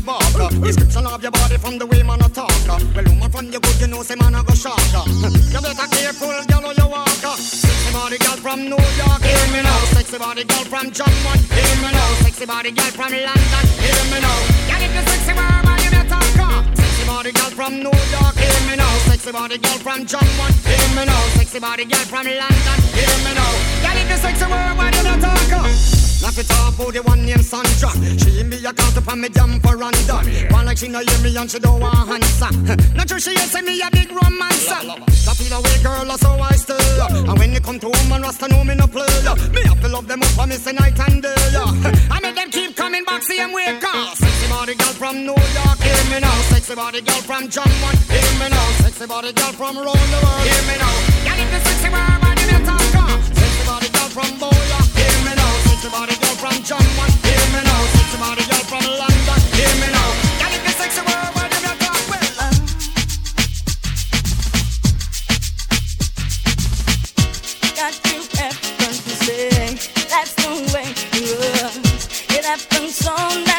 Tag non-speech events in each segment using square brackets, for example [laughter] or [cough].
fi bark. Description of your body from the way man a talk. Well, woman from your good, you know say man a go shock. [laughs] You better careful, girl, how you walk. Sexy body girl from New York, hear me now. Sexy body girl from Jamaica, hear me now. Sexy body girl from London, hear me now. Girl, if you sexy, are you better Sexy body girl from New York, hear me now. Sexy body girl from Jamaica, hear me now. Sexy body girl from London, hear me now. Girl, if you sexy, why you not talk? Now fi talk about the one named Sandra. She me a call up me jam for randa One like she no hear me and she don't want answer. [laughs] Not sure she say me a big romancer. That feel away girl so I stay. And when you come to home and Rasta know me no play. Me have to love them up for me say night and day. [laughs] I make them keep coming back same way cause Sexy body girl from New York hear me now. Sexy body girl from Jamaica hear me now. Sexy body girl from around the world hear me now. Girl if you sexy world body me talk Sexy body girl from Boya Sexy girl from Jamaica, hear me now. Sexy body girl from London, hear me now. If you sexy well? Got you effortlessly. That's the way it was. It so.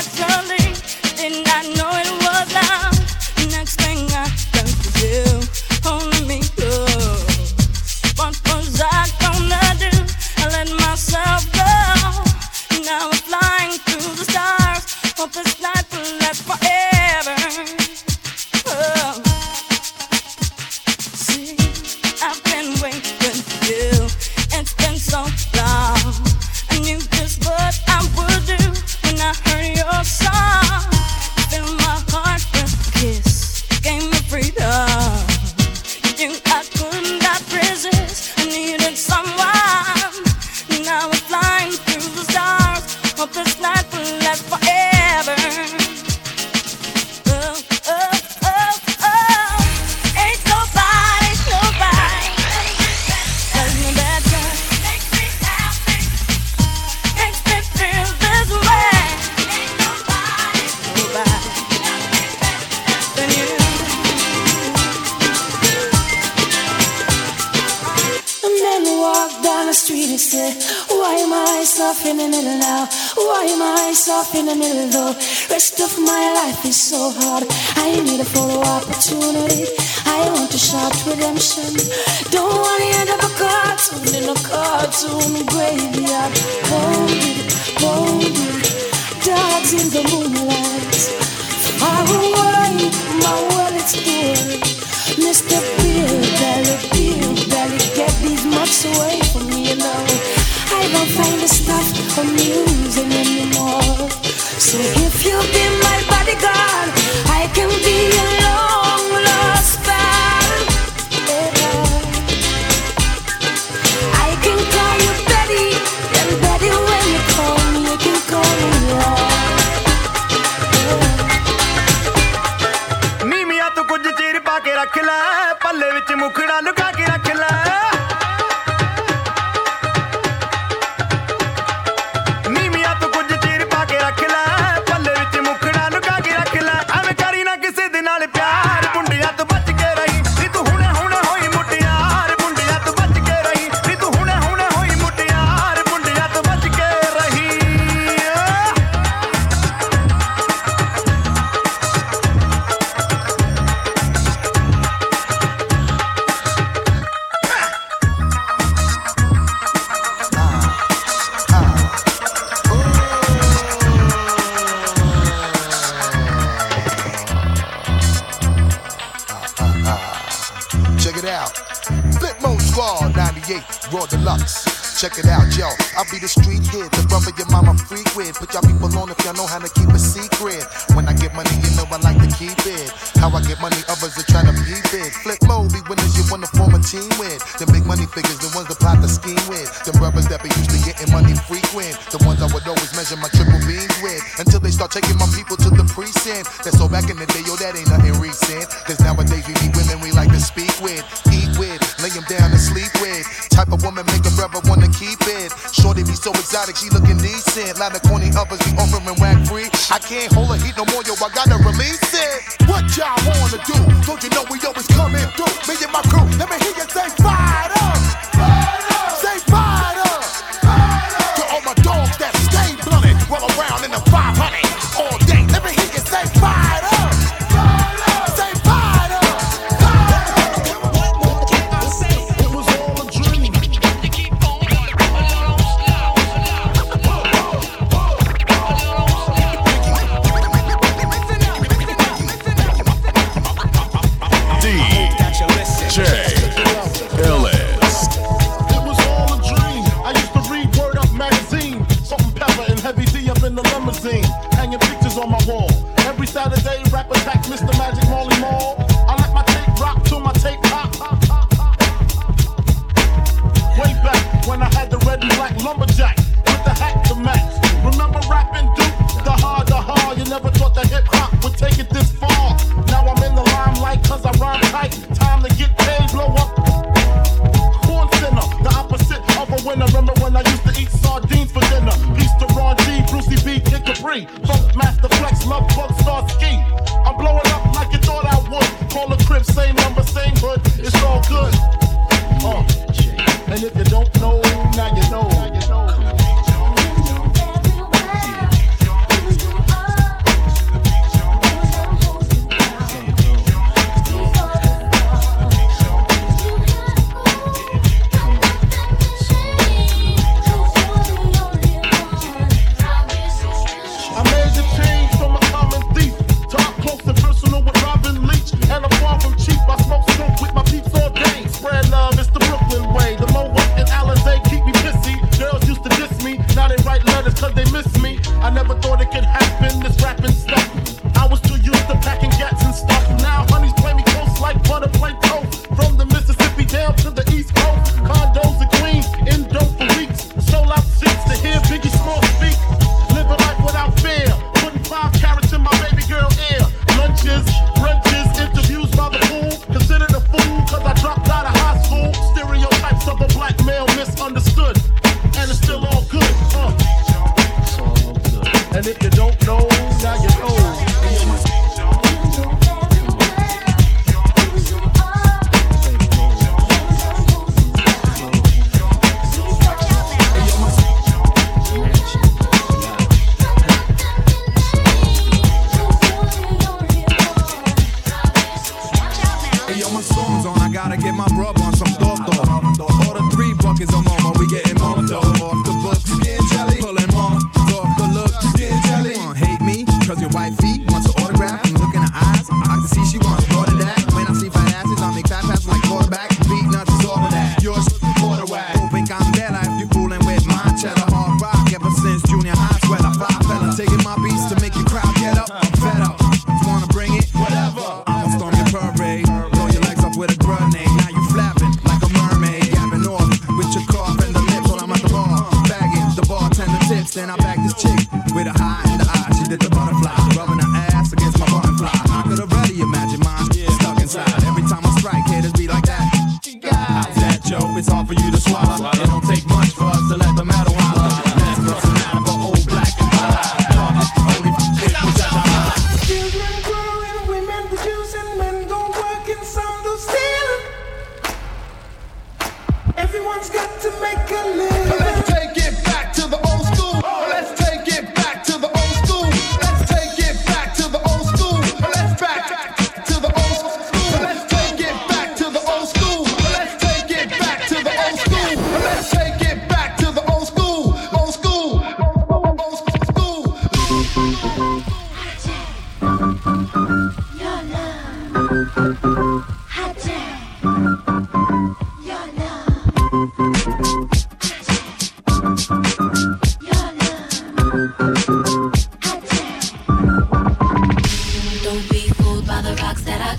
Check it out,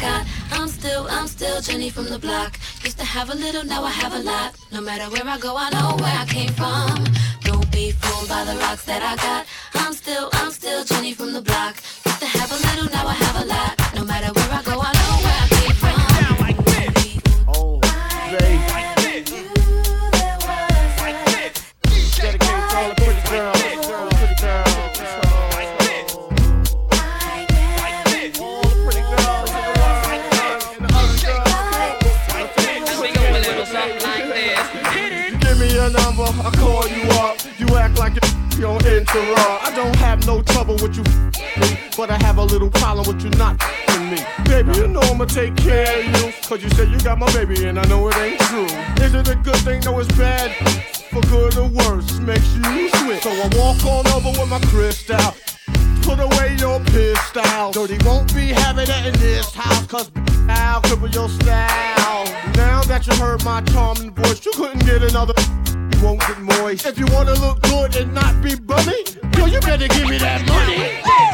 got. I'm still, I'm still Jenny from the block. Used to have a little, now I have a lot. No matter where I go, I know where I came from. Don't be fooled by the rocks that I got. I'm still, I'm still Jenny from the block. Used to have a little, now I have a lot. I don't have no trouble with you, but I have a little problem with you not me. Baby, you know I'ma take care of you. Cause you said you got my baby and I know it ain't true. Is it a good thing? No, it's bad. For good or worse, makes you switch. So I walk on over with my crystal. Put away your pistol. Dirty won't be having it in this house, cause I'll cripple your style. Now that you heard my charming voice, you couldn't get another. Won't get moist. If you wanna look good and not be bummy, yo, you better give me that money. Yeah,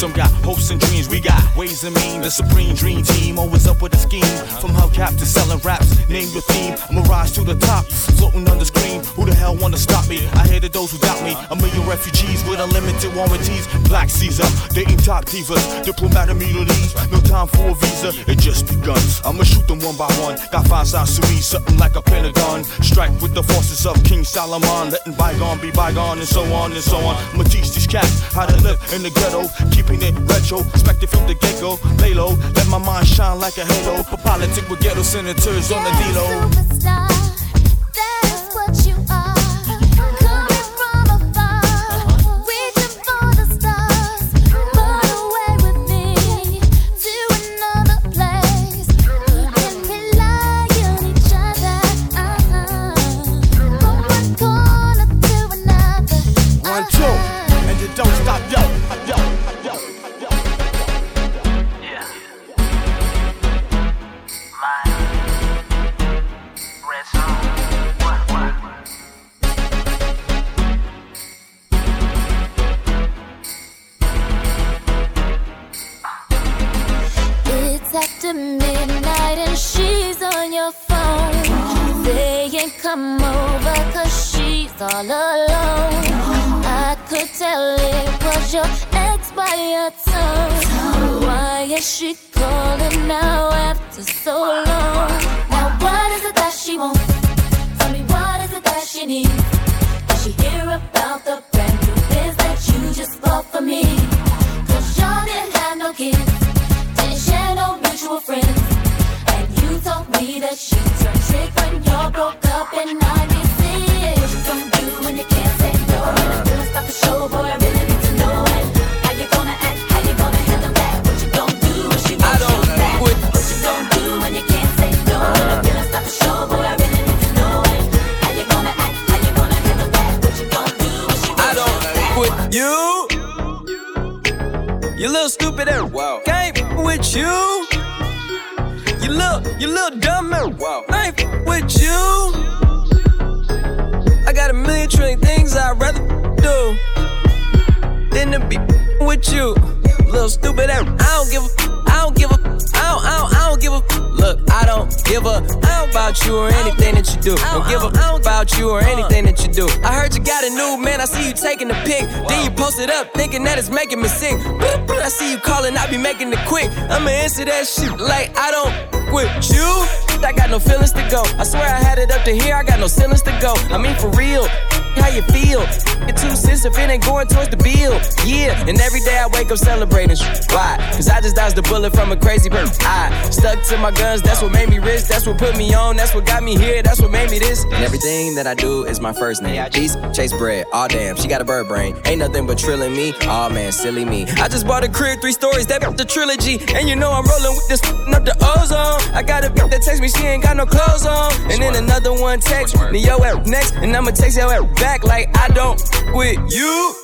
Some got hopes and dreams, we got ways and mean. The supreme dream team, always up with a scheme. From hubcap to selling raps, name your theme. Rise to the top, floating on the screen. Who the hell wanna stop me? I hated those who doubt me. A million refugees with unlimited warranties. Black Caesar, dating top divas, diplomatic immunities. No time for a visa, it just begun. I'ma shoot them one by one. Got five sides to me, something like a pentagon. Strike with the forces of King Solomon, letting bygone be bygone, and so on and so on. I'ma teach these cats how to live in the ghetto, keeping it from the get go. Lay low, let my mind shine like a halo. For politic with ghetto senators on the D-Lo. You I. What you gonna do when you can't say no? And I'm gonna show, boy, I really need to know it. How you gonna act? How you gonna handle that? What you gonna do when she wants you back? What you gonna do when you can't say no? And I'm gonna show, boy, I really need to know it. How you gonna act? How you gonna handle that? What you gonna do when she wants you back? with you. You little stupid ass. Wow. Can't with you. You little dumb ass. Wow. I ain't f- with you. I got a million trillion things I'd rather do than to be with you. Little stupid ass. I don't give a. I don't give a. I don't. I don't. I don't give a. Look, I don't give a about you or anything that you do. Don't give a about you or anything that you do. I heard you got a new man. I see you taking the pic. Then you post it up, thinking that it's making me sick. I see you calling. I be making it quick. I'ma answer that shit like I don't with you. I got no feelings to go. I swear I had it up to here. I got no ceilings to go. I mean for real. How you feel. It two cents if it ain't going towards the bill. Yeah, and every day I wake up celebrating. Why? Cause I just dodged a bullet from a crazy person. I stuck to my guns, that's what made me rich. That's what put me on, that's what got me here, that's what made me this. And everything that I do is my first name. Peace, chase bread. Aw, oh, damn, she got a bird brain. Ain't nothing but trilling me. Oh, man, silly me. I just bought a crib, three stories, that the trilogy. And you know I'm rolling with this up the ozone. I got a bitch that text me, she ain't got no clothes on. And then another one text me, yo, at next. And I'ma text yo at back like I don't with you.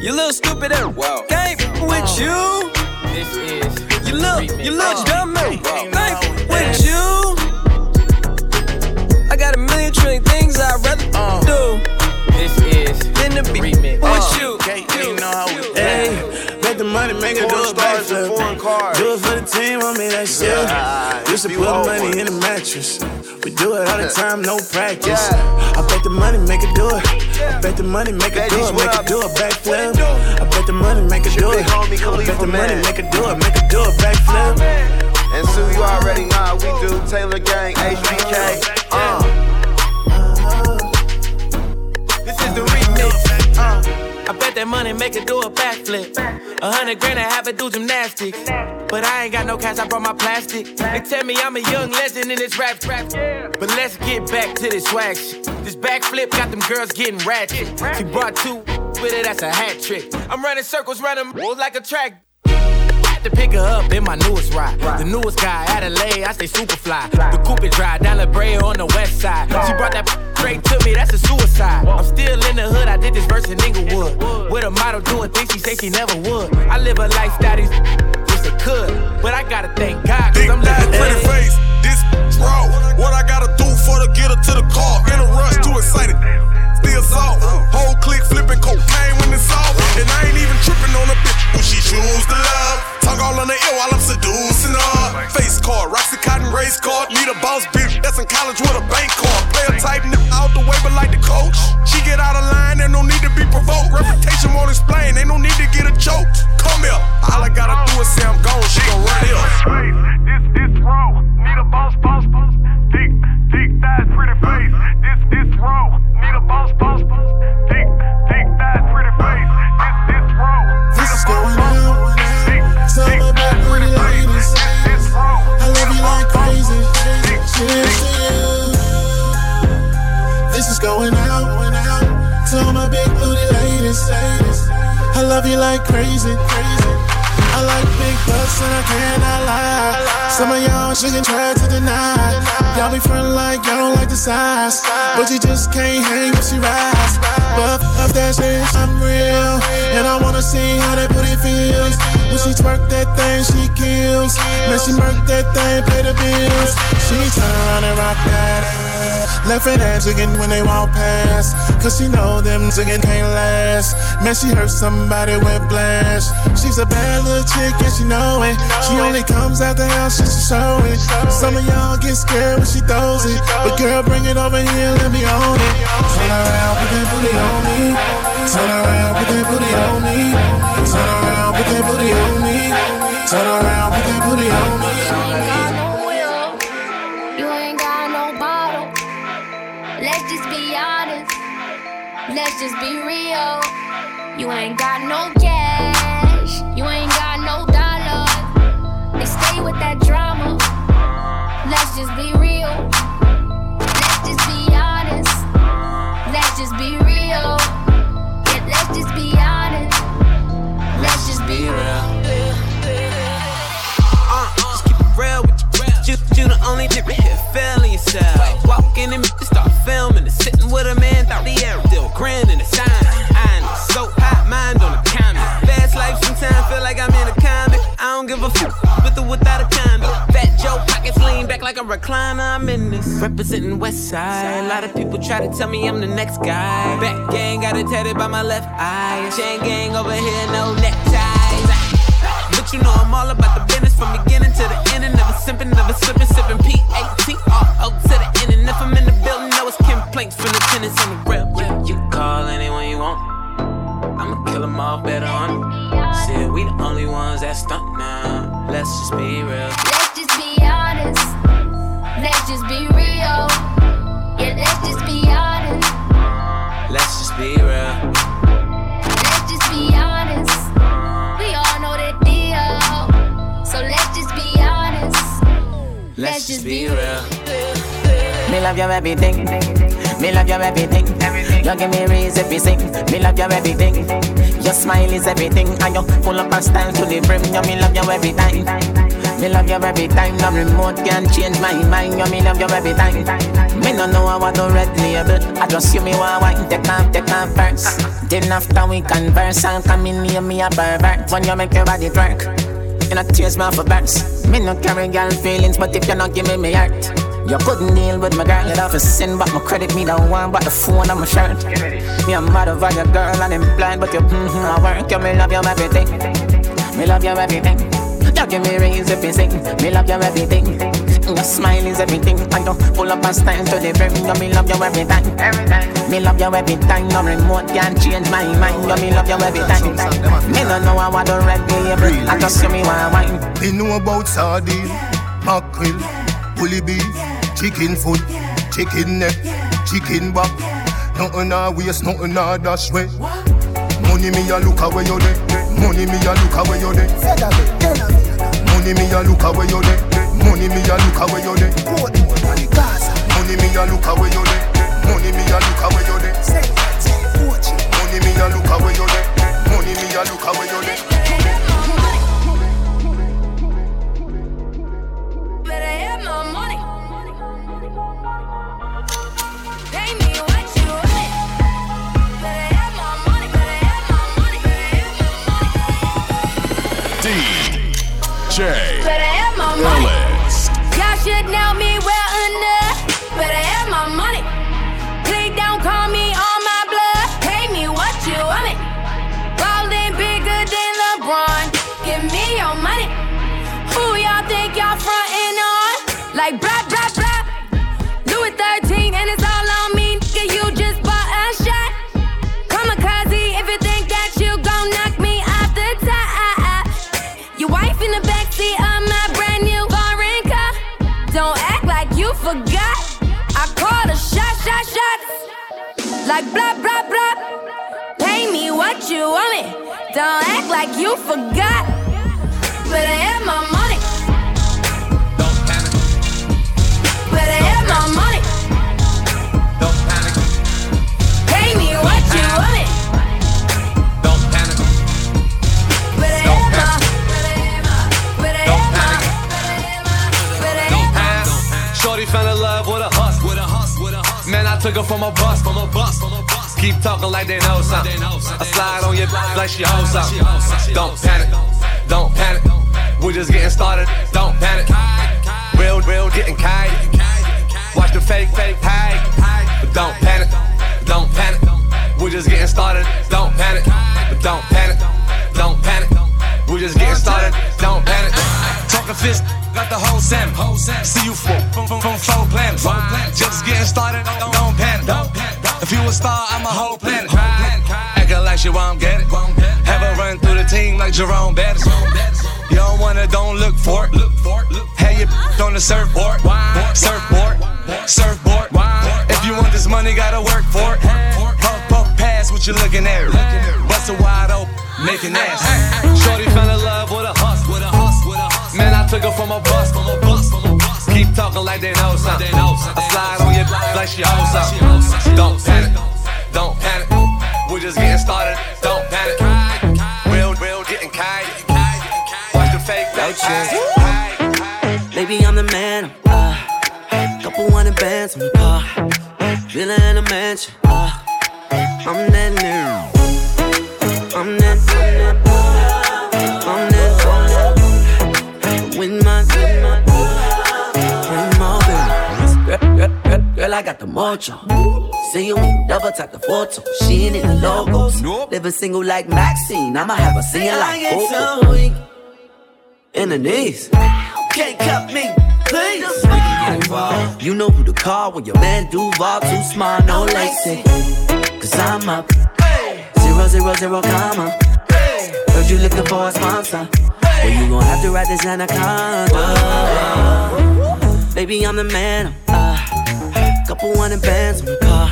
You little stupid at wow. Game with uh, you. This is you look, you look dumb man. Game with you. I got a million trillion things I'd rather uh, do. This is than to be remix. with uh, you. Okay, you know how we hey, make the money, make it do it backflip. Do it for the team, I mean that shit. Used to put money in the mattress. We do it all the time, no practice. I bet the money make it do it. I bet the money make it do it, make it do a backflip. I bet the money make it do it. I bet the money make it do it, make it do a backflip. And Sue, you already know how we do. Taylor Gang, HBK. Uh. I bet that money make it do a backflip. A hundred grand to have it do gymnastics. But I ain't got no cash, I brought my plastic. They tell me I'm a young legend in this rap trap. But let's get back to this swag shit. This backflip got them girls getting ratchet. She brought two with it, that's a hat trick. I'm running circles, running like a track to pick her up in my newest ride. The newest guy, Adelaide, I stay super fly. The coupe drive down La Brea on the west side. She brought that straight to me, that's a suicide. I'm still in the hood, I did this verse in Inglewood. With a model doing things she say she never would. I live a lifestyle these wish they could, but I gotta thank God, cause I'm living pretty face. This raw, what I gotta do for to get her to the car? In a rush, too excited still soft. Whole click flipping cocaine when it's off. And I ain't even tripping on a bitch who she choose to love. Talk all on the ear while I'm seducing her. Face card, Roxy Cotton race card. Need a boss bitch that's in college with a bank card. Player type nigga out the way, but like the coach. She get out of line, and no need to be provoked. Reputation won't explain, ain't no need to get a joke. Come here, all I gotta do is say I'm gone. She gon' run here. This, this raw, need a boss, boss, boss. Thick, thick thighs, pretty face. This, this raw need a boss, boss, boss. Thick, thick thighs, pretty face. This, this. This is going out. Tell my back pretty ladies. I love you like crazy. Cheers to you. This is going out. Tell my big booty ladies. I love you like crazy. crazy. I like big butts and I cannot lie. Some of y'all shouldn't try to deny. Y'all be front like y'all don't like the size, but you just can't hang when she rides. But of that shit, I'm real, and I wanna see how that booty feels. When she twerk that thing, she kills. Man, she murk that thing, pay the bills. She turn and rock that ass. Left and ass again when they walk past. Cause she know them chicken can't last. Man, she hurt somebody with blast. She's a bad little chick and she know it. She only comes out the house just to show it. Some of y'all get scared when she throws it. But girl, bring it over here, let me own it. Turn around, put that booty on me. Turn around, put that booty on me. Turn around, put that booty on me. Turn around, put that booty on me. Let's just be real. You ain't got no cash. You ain't got no dollars. They stay with that drama. Let's just be real. Let's just be honest. Let's just be real. Yeah, let's just be honest. Let's just be real. Only different here feeling yourself. Walking in, start filming, and sitting with a man, thought the air still grinning the sign. I so hot, mind on the comment. Fast life sometimes feel like I'm in a comic. I don't give a fuck with or without a condom. Fat Joe pockets lean back like a recliner. I'm in this. Representing West Side. A lot of people try to tell me I'm the next guy. Back gang got it tatted by my left eye. Chain gang over here, no neckties. But you know I'm all about the business from beginning to the end. And never simping, never slipping, sipping P-A-T-R-O to the end. And if I'm in the building, know it's complaints from the tenants on the real. You, you call anyone you want. I'ma kill them all better on Said we the only ones that stunt now. Let's just be real. Let's just be honest. Let's just be real. Yeah, let's just be honest. Let's just be real. Let's just be real. Me love you everything. Me love you everything. You give me reason to sing. Me love you everything. Your smile is everything, and you pull up a style to the brim. You me love you every time. Me love you every time. No remote can change my mind. You me love you every time. Me no know how I do red label. I just see me want wine. Take off, take off first. Then after we converse, and come in near me a pervert. When you make your body twerk. You know, tears me for burns. Me no carry girl feelings, but if you not give me heart, you couldn't deal with my girl. You'd have to sin, but my credit me the one, but the phone on my shirt. Me a mad over your girl and I'm blind, but you mm-hmm, I work. You me love you everything. Me love you everything. You give me raise if sing. Me love you everything. Your smile is everything. I don't pull up a style to the brim. You me love you every time. Every time. Me love you every time. No remote can change my mind. You me love you every time. Me don't know how I do red label. I just see me one wine. Me know about sardine, mackerel, bully beef, chicken foot, chicken neck, chicken back. Nothing a waste, nothing a dash way. Money me a look away you there. Money me a look away you there. Money me a look away you there. Money me a look away you there. Money me a look away you there. Money me a look away you there. Money me a look away you there. Money me a look away you there. Jay. Like blah, blah, blah. Pay me what you want me. Don't act like you forgot. Better have my money. Don't panic. Better have my money. Don't panic. Pay me what you want me. Better have my. Better have my. Better have my. But I have my. But I have my. But I have my. Shorty fell in love with a hus, I took her from a bus, from a bus, from a bus. Keep talking like they know something. I slide on your like she owes something. Don't panic, don't panic. We're just getting started. Don't panic. Real, real, getting kite. Watch the fake, fake hide. But don't the whole salmon. See you from from from, from four planets. Just getting started. Don't, don't panic. If you a star, I'm a whole planet. Acting like she won't get it. Have her run through the team like Jerome Bettis. You don't wanna, don't look for it. Have your on the surfboard, surfboard, surfboard. If you want this money, gotta work for it. Puff, puff, pass what you looking at. Bust it wide open, making ass. Shorty fell in love with a took her from a bus, from a bus, from a bus. Keep talking like they know something. I slide on your like she owes something. Don't panic, don't panic. We're just getting started. Don't panic. Real, real, getting kite. Watch the fake, fake, fake. Baby, I'm the man. Uh, couple hundred bands on the car. Villa in a mansion. Uh, I'm that new. I'm that. I'm I got the mojo. See you double tap the photo. She ain't in the logos. Living single like Maxine. I'ma have a singing like Coco. Oh. In the knees. Can't cut me, please. You know who to call when your man Duval too smart, no lacy. Cause I'm up. Zero, zero, zero, comma. Heard you looking for a sponsor. Well, you gon' have to ride this anaconda. Baby, I'm the man. Couple hundred bands on the car.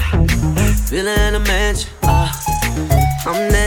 Feeling in a mansion. Uh, I'm that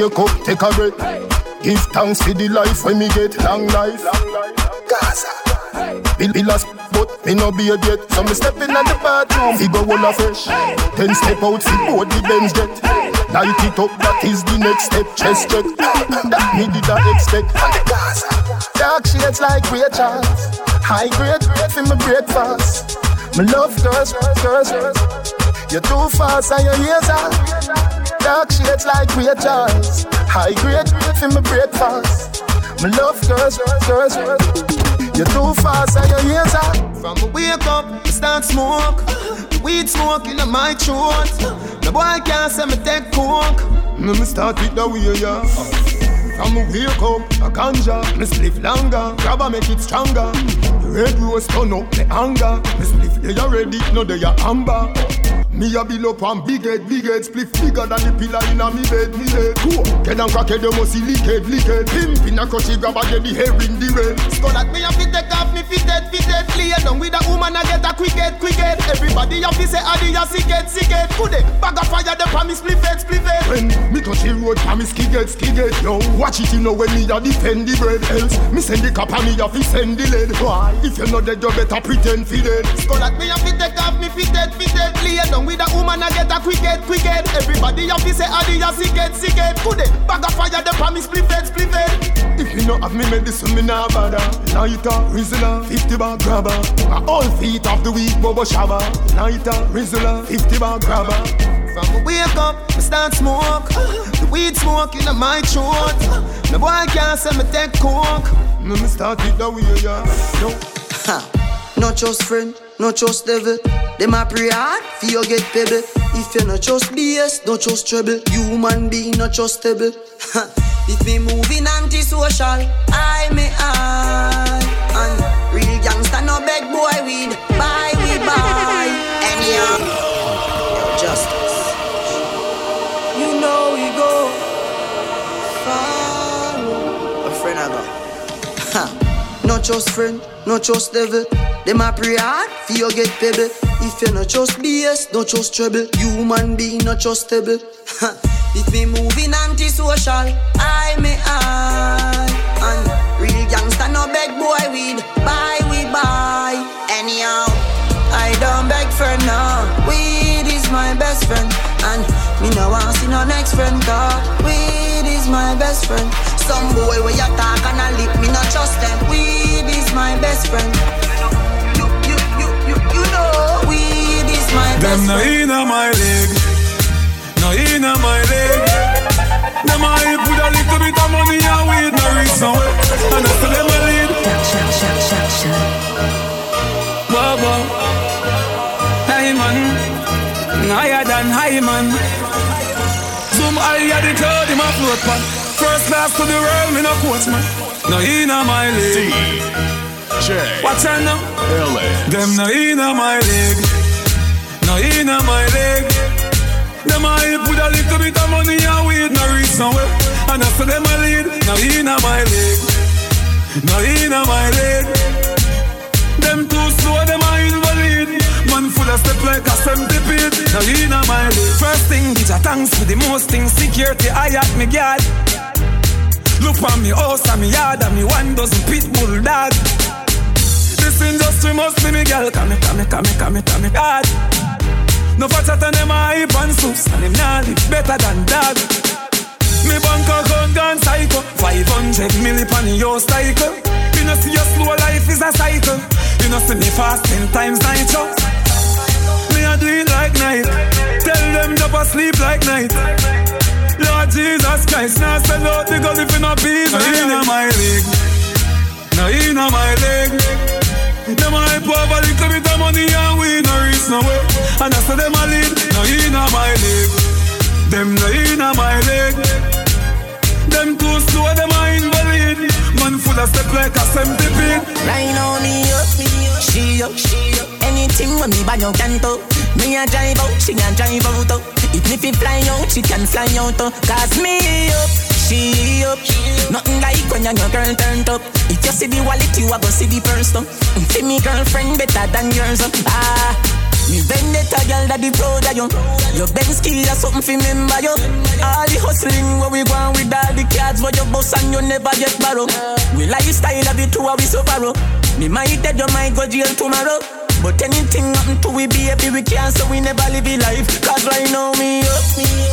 Wake up, take a breath. Give thanks for the life when me get long life. Gaza. Bill Billas, but me no be a jet. So me step in at the bathroom, he go all fresh. Then step out, see board the Benz jet. Light it up, that is the next step. Chest jet, that [coughs] me did not expect. And the Gaza. Dark shades like Rachel. High grade, grade for my breakfast. Me love girls, girls, girls. You're too fast and your ears are Dark shades like Rachel. High grade, for my breakfast. Me love girls, girls, girls. You're too fast and your ears are From a wake up, start smoke. Weed smoke in my throat. The boy can't say me take coke. Me me start it the way, yeah. From a wake up, a ganja, me spliff longer, grab make it stronger. The red rose turn up the anger. Me spliff they already, no they are amber. Me a bill up on big head, big head, spliff bigger than the pillar in a me bed, me bed. Cool. Get and crack head, you must see lick head, lick head. Pimp in a crushy grab a get the hair in the red. Skull at me a fit take off me fitted, fitted. Play down with a woman I get a quick head, quick head. Everybody a fi say adi a sick head, sick head. Good day, bag of fire the me spliff head, spliff head. When me touch the road, pa me skigget, skigget. Yo, watch it, you know when me a defend the bread. Else, me send the cap and me a fi send the lead. Why? If you know dead, you better pretend fi dead. Skull at me a fit take off me fitted, fitted. Play down with a woman I get a quick head, quick head. Everybody a fi say adi a sick head, sick head. Good day, bag of fire the me spliff head, spliff head. If you not have me medicine, me nah bother. Lighter, Rizla, 50 bar grabber. My all feet of the week, Bobo Shabba. Lighter, Rizla, 50 bar grabber. From a wake up, me start smoke. The weed smoke in my throat. The boy can't say me take coke. Me me start it the way, yeah. No. Ha. Not just friend, not just devil. Them a pray hard for you get pebble. If you not just BS, not just trouble. Human being not trustable. Ha. If me moving antisocial, I may I. And real gangsta no beg boy weed. Buy we buy. Anyhow, justice. You know we go follow. A friend I got. Not just friend, not just devil. Them a pray hard for you get pebble. If you not just BS, don't trust trouble. Human being not trustable. If me moving antisocial, I may I. And real gangsta no beg boy weed. Buy we buy. Anyhow, I don't beg friend now. Weed is my best friend. And me no want see no next friend car. Weed is my best friend. Some boy where you talk and I lip, me not trust them. Weed is my best friend. Weed is my Them no inna my league, no inna my league. Them Them a hype with a little bit of money and weed no reach nowhere. And that's them a lead. Whoa, whoa. Hey man, higher than high man. Zoom higher the cloud in my float pan. First class to the world, me no coach man. No inna my league. Watch out now. Them no inna my league. No inna my league. Them a hype with a little bit of money and weed no reach nowhere. And after them a lead, no inna my league. No inna my league. Them too slow, them a invalid. Man full of step like a centipede. No inna my league. First thing, bitch, a thanks for the most things. Security, I at me guard. Look on me house and me yard and me one dozen pit bull dog. This industry must be me girl. Come, me, come, me, come, me, come, me, come, me, God. No fatter than them a hype and soups And them nah live better than dog Me bank account gone psycho 500 milli pan your cycle. You know see your slow life is a cycle. You know see me fast ten times nitro. Me a do it like night. Tell them jump asleep like night. Lord Jesus Christ Now sell out the gun if you not peace No in my league No in my league them a hype over little bit of money and we no reach nowhere. And I say them a lead, no inna my league. Them no inna my league. Them too slow, them a invalid. Man full of step like a centipede. Right now me up, she up, she up. Anything when me buy no canto. Me a drive out, she a drive out. oh. If me fly out, she can fly out. oh. Cause me up, she up. Nothing like when your girl turned up. If you see the wallet, you a go see the purse. oh. See me girlfriend better than yours. oh. Ah. Me vendetta girl that the proud of you Your Benz key or something fi remember you All the hustling where we going with all the cards Where you bust and you never get borrow We lifestyle of it too we so far Me might dead you might go jail tomorrow but anything happen to we baby, we can't so we never live a life. Cause right now me up,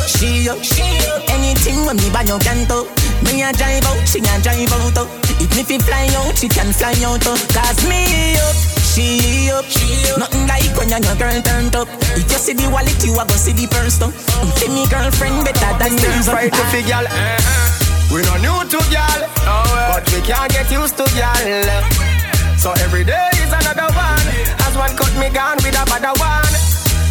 she up, she up. Anything when me buy no canto. Me a drive out, she a drive out. oh. If me fi fly out, she can fly out. oh. Cause me up, she up, she up. Nothing like when your girl turned up. If you see the wallet, you a go see the purse. Oh. though. See me girlfriend better than yours. Right to fi gal. Uh-huh. We no new to gal, oh, but we can't get used to gal. So every day is another one. One cut me gone with a bad one.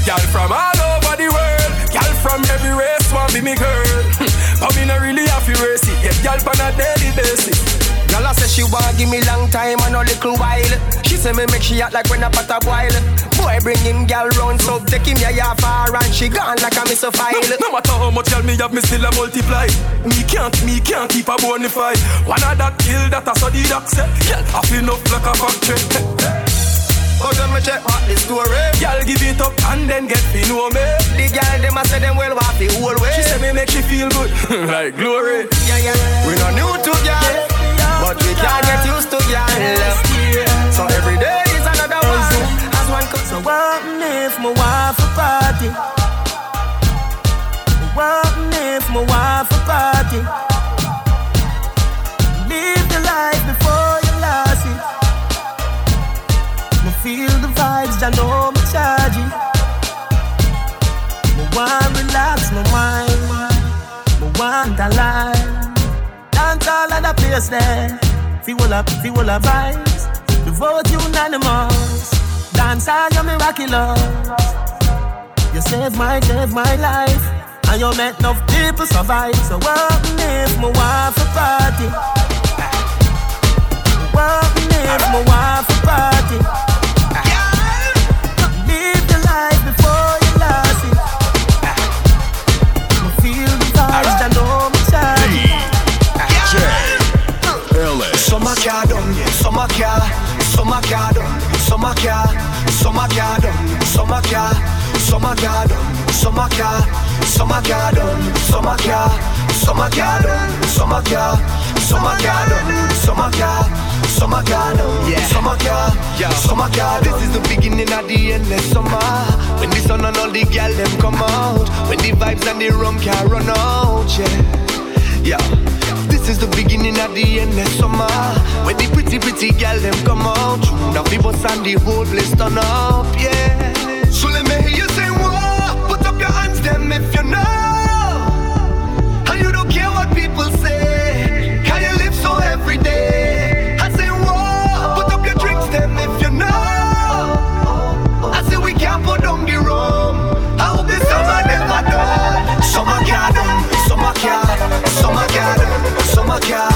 Girl from all over the world, girl from every race want be me girl. [laughs] but me no really have to race it, get girl on a daily basis. Girl, I say she want give me long time and a little while. She say me make she act like when a pot a boil. Boy, bring him girl round, so take him ya ya far and she gone like a miss a file. No matter how much girl me have, me still a multiply. Me can't, me can't keep a bonify. One of that kill that I saw the doc say. Girl, I feel enough like a factory. How them me check what the story? Girl, give it up and then get me know me. The girl them a say them well want the whole way. She say me make she feel good, [laughs] like glory. Yeah, yeah. We no new to girl, but we can't get used to girl. So every day is another one. As one comes. So what if my wife a party? What if my wife a party? Live the life before feel the vibes, I know charge it. Me want relax my mind. Me want a life. Dance all of the place there. Feel up, feel up vibes. The vote unanimous. Dance all you miraculous. You save my, save my life. And you make enough people survive. So what if my wife a party? What if my wife a party? Some a car, some a car done, some a car, some a car done, yeah, car, yeah, car This is the beginning of the endless summer. When the sun and all the gal them come out, when the vibes and the rum can run out, yeah, yeah. This is the beginning of the endless summer. When the pretty, pretty gal them come out. Now people and the whole place turn up, yeah. So let me hear you say, whoa Put up your hands them if you know summer.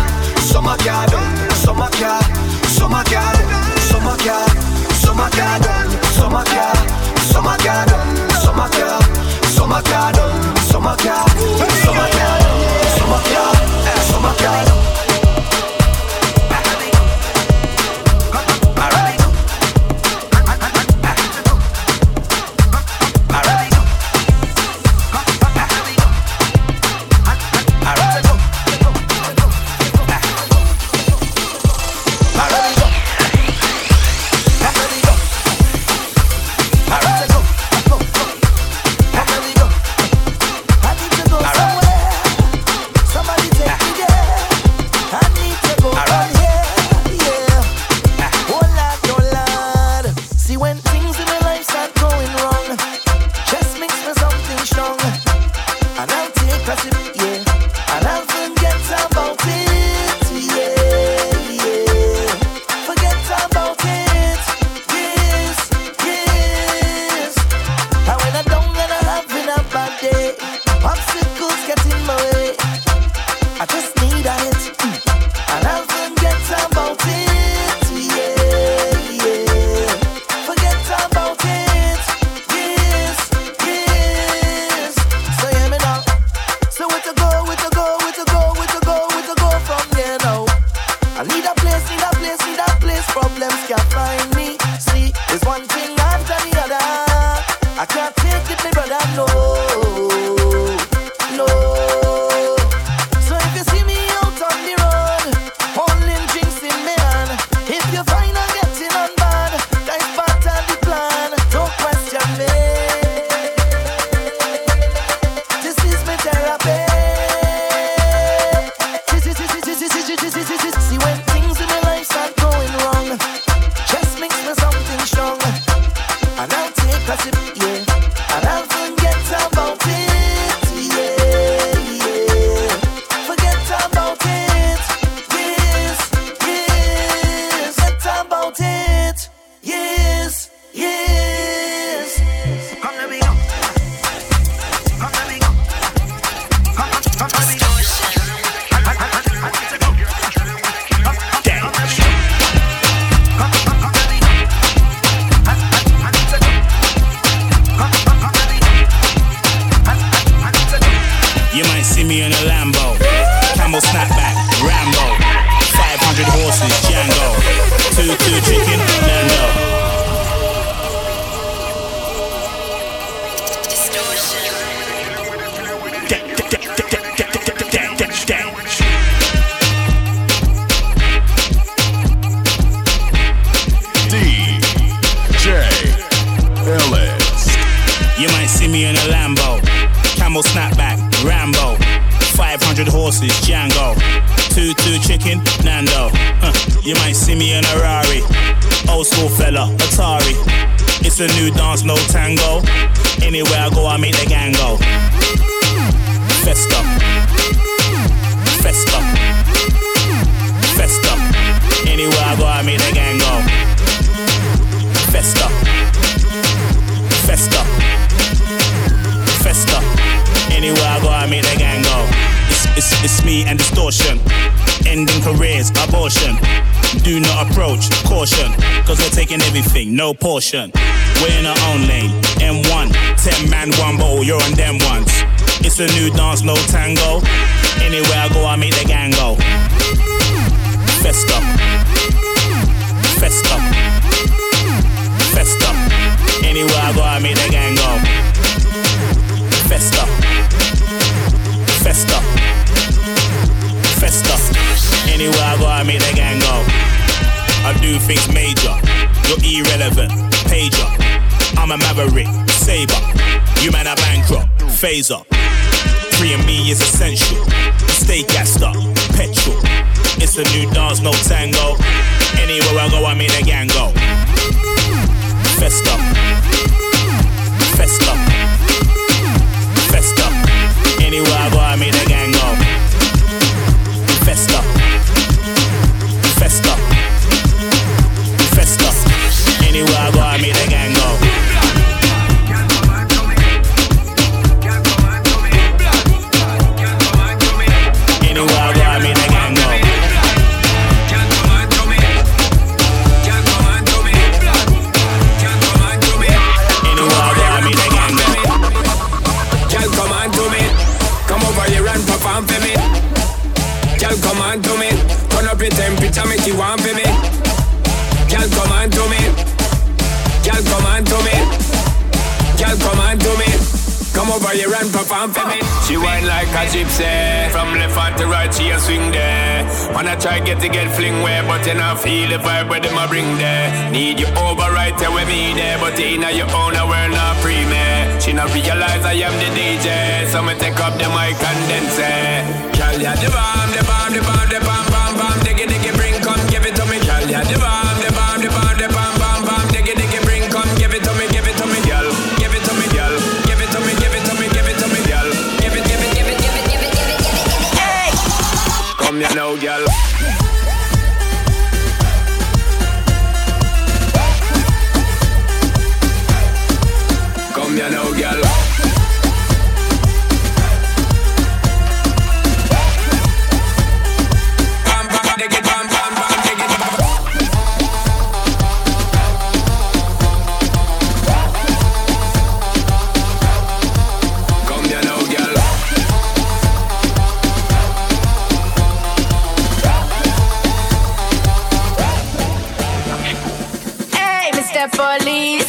a new dance, no tango. Anywhere I go, I make the gang go. Festa. Festa. Festa. Anywhere I go, I make the gang go. Festa. Festa. Festa. Anywhere I go, I make the gang go. It's, it's, it's me and distortion. Ending careers, abortion portion. We're in our own lane. M1, 10 man, one bottle, you're on them ones. It's a new dance, no tango. Anywhere I go, I make the gang go. Festa. Festa. Festa. Anywhere I go, I make the gang go. Festa. Festa. Festa. Anywhere I go, I make the gang go. I do things major you're irrelevant. Pager. I'm a maverick. Saber. You man are bankrupt. Phaser. Freeing me is essential. Stay gassed up. Petrol. It's a new dance, no tango. Anywhere I go, I make the gang go. Festa. Festa.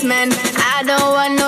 Policeman, I don't want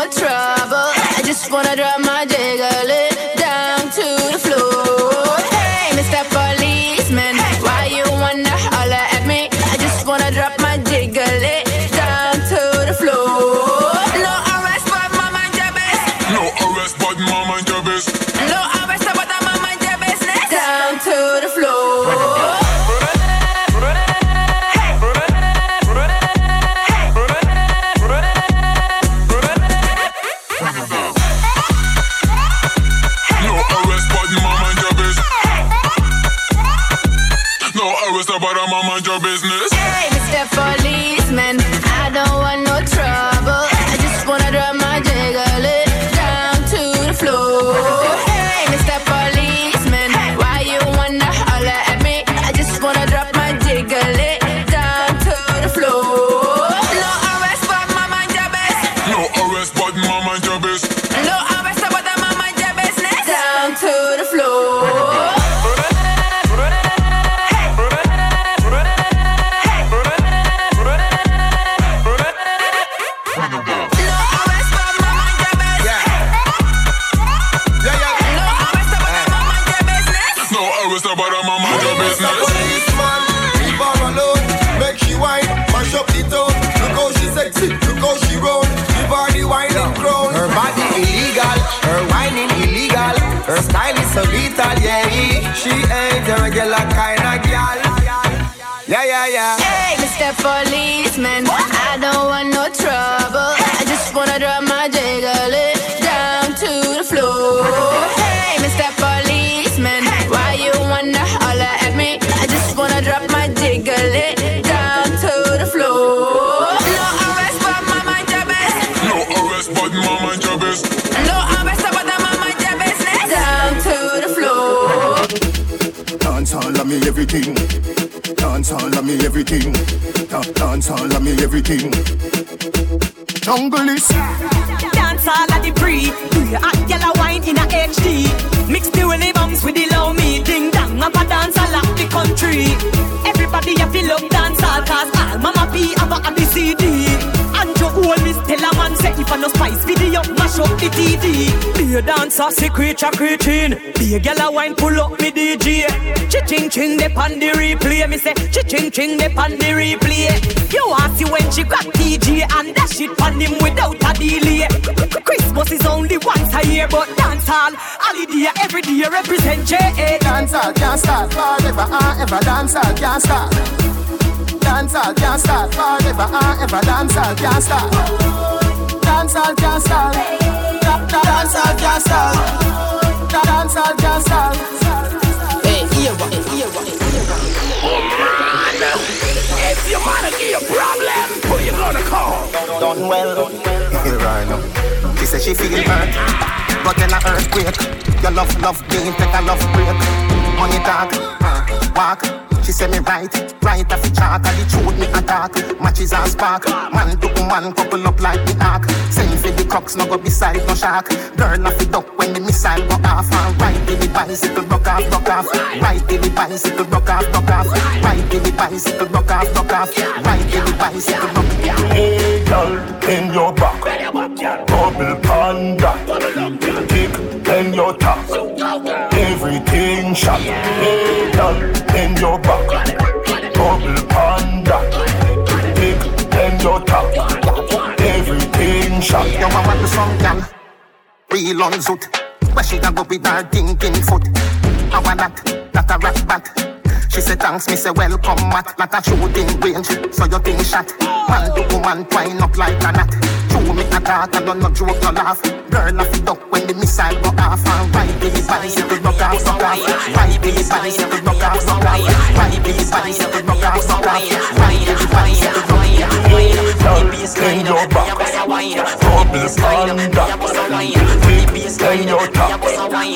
everything. Dance all of me everything. Dance all of me everything. Jungle is Dance all of the pre. Do your hot yellow wine in a HD. Mix the willy bumps with the low me. Ding dong, I'm a dance all of the country. If I no spice video, mash up the TV. Be a dancer, secret a creating. Be a gal a wine, pull up me DJ. Ching ching de pan the replay. Me say ching ching de pan the replay. You ask you when she got DJ and dash it pan him without a delay. Christmas is only once a year, but dance hall, holiday every day represent J.A. Dance all can't start forever and ever. Dance all can't start. Dance all can't start forever and ever. Dance all can't start. Dance all can't start. Da- da- Dance all can't start. Da- Dance all can't start. Hey, here what? Here what? If your man give you problem, who you gonna call? Done well. right now. She says she feel hurt, but then a earthquake. Your love, love, game, take a love break. Money talk, uh, walk. She say me right, right off the chart. And the truth me attack. Matches and spark. Man to man couple up like the ark. Same for the crooks, no go beside no shark. Girl off the duck when the missile go off. And right in the bicycle, broke off, broke off. Right in the bicycle, broke off, broke off. Right in the bicycle, broke off, broke off. Right in the bicycle, broke off. Hey, girl, in your back. Shot. Girl, bend your back, bubble panda, big bend your top, everything shot. Yo, I want the song, girl. Real on zoot. Where she can go with her thinking foot. I want that, not a rap bat. She said thanks, me say welcome, Matt. Not a shooting range, so you think shot. Man to woman twine up like a knot. True me a talk, I don't no joke, no laugh. Girl off the duck when the missile go off. And ride the bicycle, no gas, no gas. Ride the bicycle, no gas, no gas. Ride the bicycle, no gas, no gas. Ride the bicycle, no gas. Bend your back, bubble panda, big bend your top, everything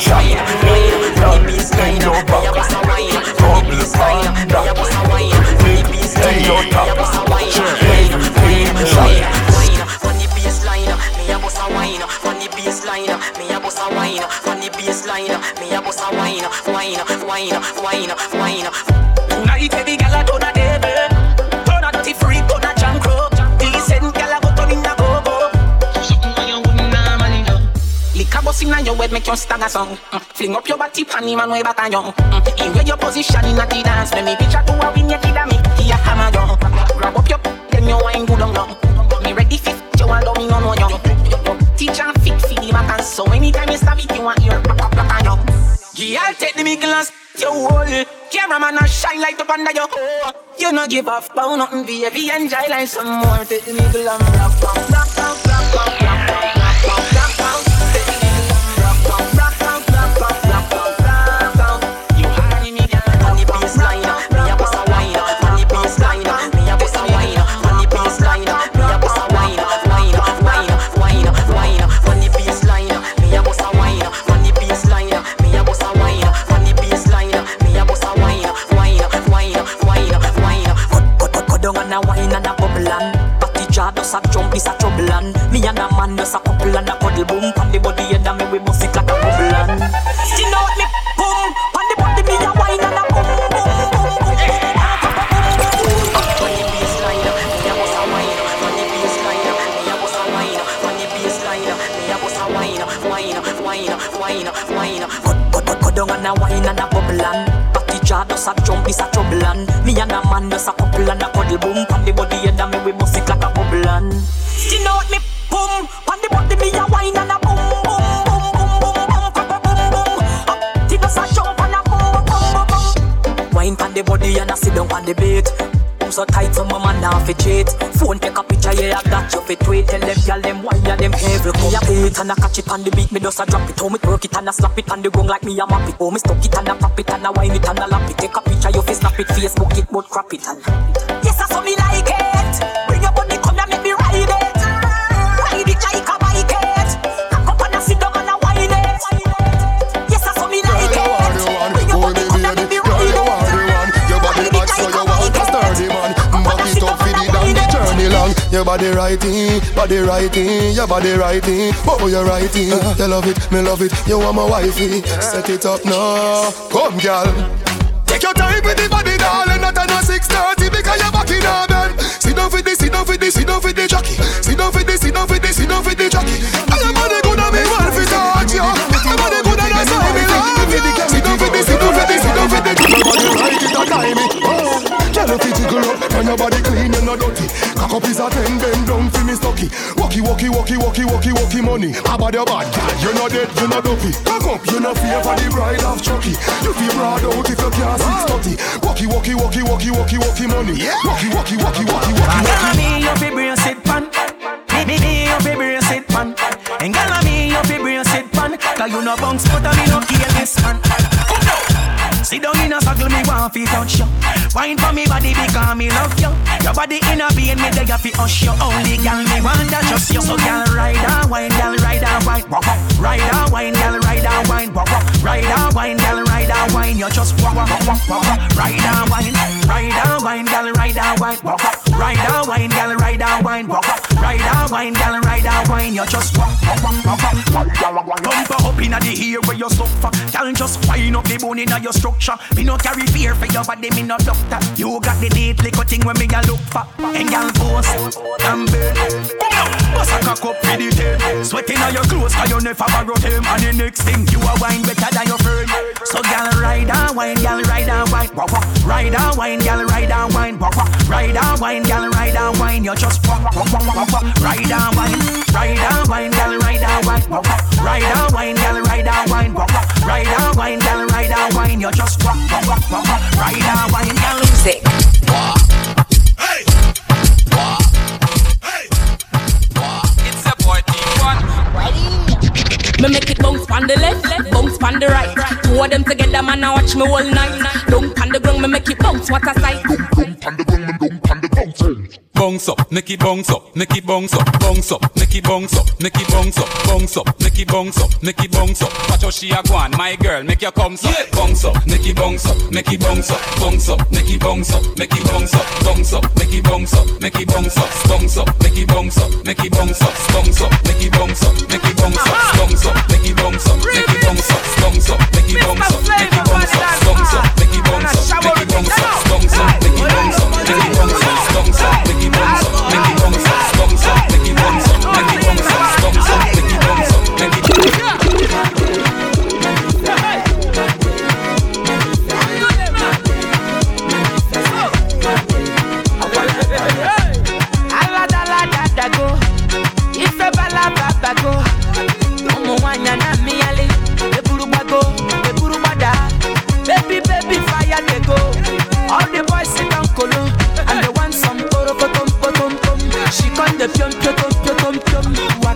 shot. Girl, bend your back, bubble panda, big bend your top, everything shot. Funny baseline, me a bust a wine. Funny baseline, me a bust a wine. Funny baseline, me a bust a wine. Wine, wine, wine, wine. Tonight every gyal a turn a devil, turn a dirty freak, turn a junk crow. Decent gyal a go turn in a go go. Something where you wouldn't. Lick a bust inna your head, make you stagger song. Mm. Fling up your body, panty man way back a young. Mm. In where your position inna the dance, make me picture to a win your kid a me. He a hammer young. Grab up your, when you wine good on you. Me ready fit, you want me on one young? Teach and fit for the back and so anytime you stop it, you want your pop pop on you. Girl, take the big glass, you whole Cameraman, I shine light up under your hole. You no give off, but nothing, baby. Enjoy like some more. Take the big glass, rock, rock, rock, rock, rock, rock. Me and a couple and a cuddle boom Pan the body and a me we bust it like a bubble and You know what me boom Pan the body me a wine and a boom boom boom boom down and a wine and a bubble and Batty jaw does a jump is a trouble and Me and a man does a couple and a cuddle boom Pan the body and a me we bust it like down on the bait I'm so tight so my man now fit cheat. Phone take a picture yeah I got you fit tweet. Tell them y'all them why ya them every come ya beat And I catch it on the beat. Me just a drop it How me twerk it and I slap it on the ground like me a map it Oh me stuck it and I pop it and I wine it and I lap it. Take a picture you fit snap it Facebook it but crap it and Yes I saw me like it body righty, body righty Your body righty, oh you righty? Uh-huh. You love it, me love it, you want my wifey. Uh-huh. Set it up now, come girl. Take your time with the body darling Not no 630 because you're back in bed. Sit down for this, sit down for this, sit down for the jockey. Sit down for this, sit down for this, sit down for the jockey your body clean, you're not dirty. Cock up is a ten, bend down for me stocky. Walkie, walkie, walkie, walkie, walkie, walkie money. How about your bad girl? You're not dead, you're not dopey. Cock up, you're not fear for the bride of Chucky. You feel broad out if you can't six thirty. Walkie, walkie, walkie, walkie, walkie, walkie money. Walkie, walkie, walkie, walkie, walkie, Girl, me you fi brace it pan. Me me me you fi brace it pan. And girl, me you fi brace it pan. 'Cause you no bounce, but I me no kill this man. Come down. Sit down in a circle, me want fi touch you. Wine for me body because me love you. Your body in a being me there fi hush you. Only girl me want that just you. So girl ride and wine, girl ride and wine, walk up. Ride and wine, girl ride and wine, walk up. Ride and wine, girl ride and wine. You just walk, walk, walk, walk, walk. Ride and wine, ride and wine, girl ride and wine, walk up. Ride and wine, girl ride and wine, walk up. Ride and wine, gal, ride and wine. You just wham, wham, wham, wham, wham. Bumper up inna the ear where you suck for. Gal, just wine up the bone inna your structure. Me no carry fear for your body, me no doctor. You got the date, little thing when me a look for. And gal, boss, and bird. Come on, bust a cock up with the tape. Sweating on your clothes, cause you never borrow them. And the next thing, you a wine better than your friend. So gal, ride and wine, gal, ride and wine. Wah, wah. Ride and wine, gal, ride and wine. Wah, wah. Ride and wine, gal, ride and wine. You just wah, wah, wah, wah, wah. Ride and wine, ride and wine, girl, ride and wine, walk. Ride and wine, girl, ride and wine, walk. Ride and wine, girl, ride and wine. You're just walk, walk, walk, walk. Ride and wine, girl. Music. Walk. Hey. Hey. It's a boy Me make it bounce on the left, left, bounce on the right. Two of them together, man, I watch me all night. Don't on the ground, me make it bounce, what a sight. Down on the ground, bounce up, make it bounce up, make it bounce up, bounce up, make it bounce up, make it bounce up, bounce up, make it bounce up, make it bounce up. Watch how she a go on, my girl, make your come up. Yeah. Bounce up, make it bounce up, make it bounce up, bounce up, make it bounce up, make it bounce up, bounce up, make it bounce up, make it bounce up, bounce up, make it bounce up, make it bounce up, bounce up, make it bounce up, make it bounce up, bounce up, make it bounce up, make it bounce up, bounce up, make it bounce up, make it bounce up, bounce up, make it bounce up, make it bounce up, bounce up, make it bounce up, make it bounce up, make it bounce up bounce, make some, bounce, some, make you want some, make it bounce, some.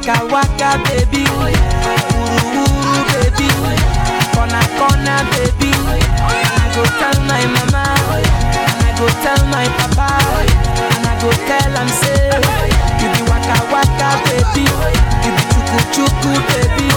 waka waka baby oh, yeah. Ooh, ooh, baby oh, yeah. Corner corner baby. And I go tell my mama. And I go tell my papa. And I go tell am say. You be waka waka baby. You be chuku chuku baby.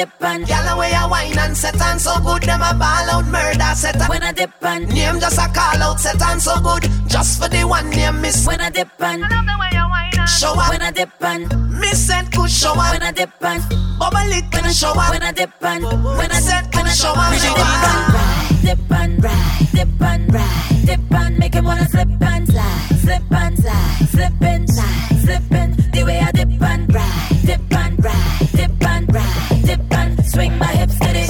dip on. Gyal way I whine and set on so good. Them a ball out murder set. When I dip and, Name just a call out set on so good. Just for the one name miss. When I dip and, I love the way I whine and show up. When I dip and, Miss and good show up. When I dip and, Bubble it when I show up. When I dip and, When I set when I show up. When I dip and, Dip and ride, Dip and ride, Dip and Make him wanna slip and slide. Slip and slide. Slipping slide. Slipping. The way I dip and. swing my hips to this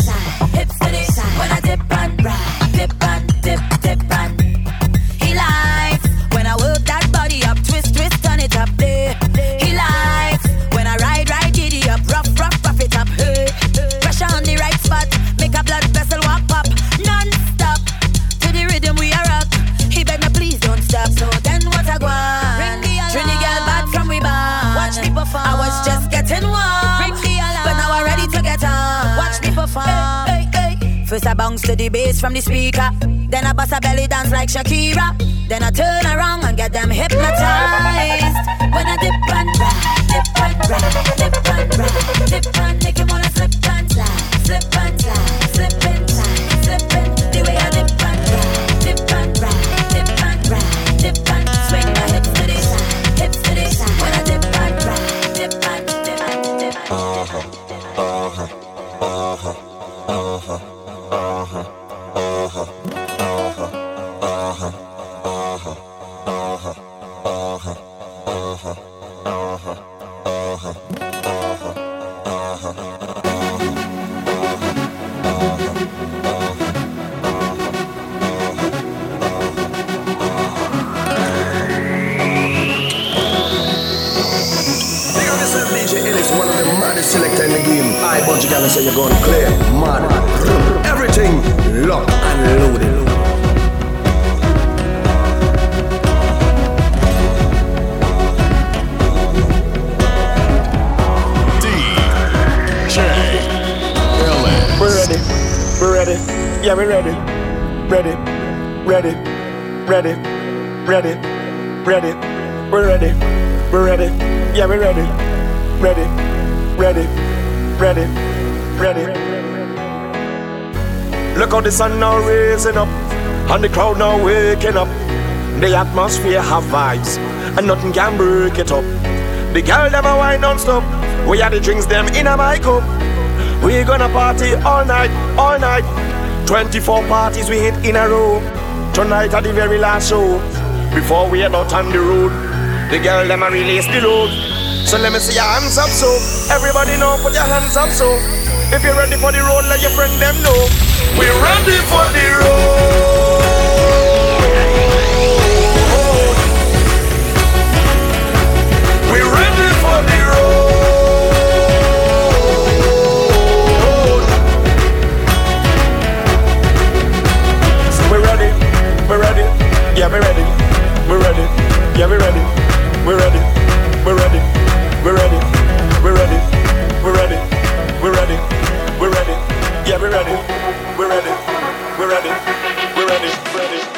First I bounce to the bass from the speaker. Then I bust a belly dance like Shakira. Then I turn around and get them hypnotized. When I dip and ride, dip and ride, dip and ride, dip and make him wanna slip and slide, slip and slide, I bunch of say you're going clear, mad, everything locked and loaded. We're ready, we're ready, yeah, we're ready, ready, ready, ready, ready, ready, we're ready, we're ready, yeah, we're ready, ready, ready, ready, ready. Look how the sun now raising up, and the crowd now waking up. The atmosphere have vibes, and nothing can break it up. The girl a wine non-stop. We are the drinks them in a my cup. We gonna party all night, all night. 24 parties we hit in a row. Tonight at the very last show. Before we head out on the road, the girl them a release the load. So let me see your hands up, so everybody know, put your hands up, so if you're ready for the road, let your friend them know. We're ready for the road. We're ready for the road. So we're ready, we're ready, yeah, we're ready, we're ready, yeah, we're ready, we're ready, we're ready, we're ready, we're ready, we're ready. We're ready. We're ready we're ready, we're ready, we're ready, we're ready, we're ready.